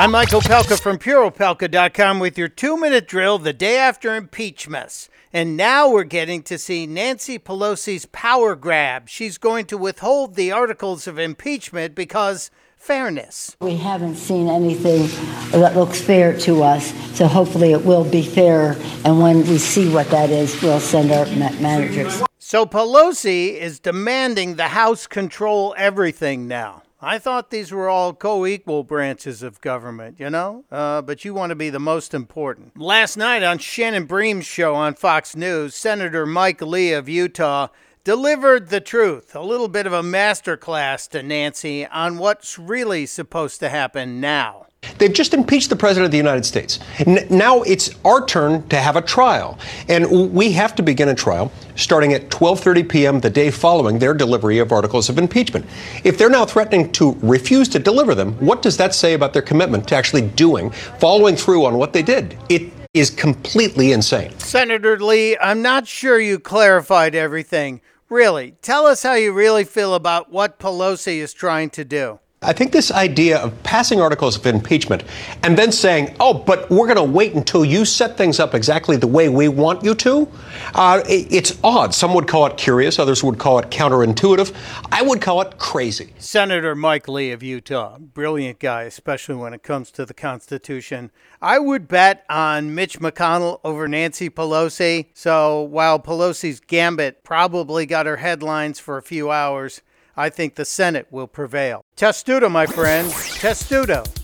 I'm Michael Opelka from PureOpelka.com with your two minute drill the day after impeachment. And now we're getting to see Nancy Pelosi's power grab. She's going to withhold the articles of impeachment because fairness. We haven't seen anything that looks fair to us, so hopefully it will be fair. And when we see what that is, we'll send our ma- managers. So Pelosi is demanding the House control everything now. I thought these were all co equal branches of government, you know? Uh, but you want to be the most important. Last night on Shannon Bream's show on Fox News, Senator Mike Lee of Utah delivered the truth, a little bit of a masterclass to Nancy on what's really supposed to happen now. They've just impeached the president of the United States. N- now it's our turn to have a trial, and we have to begin a trial starting at 12:30 p.m. the day following their delivery of articles of impeachment. If they're now threatening to refuse to deliver them, what does that say about their commitment to actually doing, following through on what they did? It is completely insane. Senator Lee, I'm not sure you clarified everything. Really, tell us how you really feel about what Pelosi is trying to do. I think this idea of passing articles of impeachment and then saying, oh, but we're going to wait until you set things up exactly the way we want you to, uh, it's odd. Some would call it curious, others would call it counterintuitive. I would call it crazy. Senator Mike Lee of Utah, brilliant guy, especially when it comes to the Constitution. I would bet on Mitch McConnell over Nancy Pelosi. So while Pelosi's gambit probably got her headlines for a few hours, I think the Senate will prevail. Testudo, my friends. Testudo.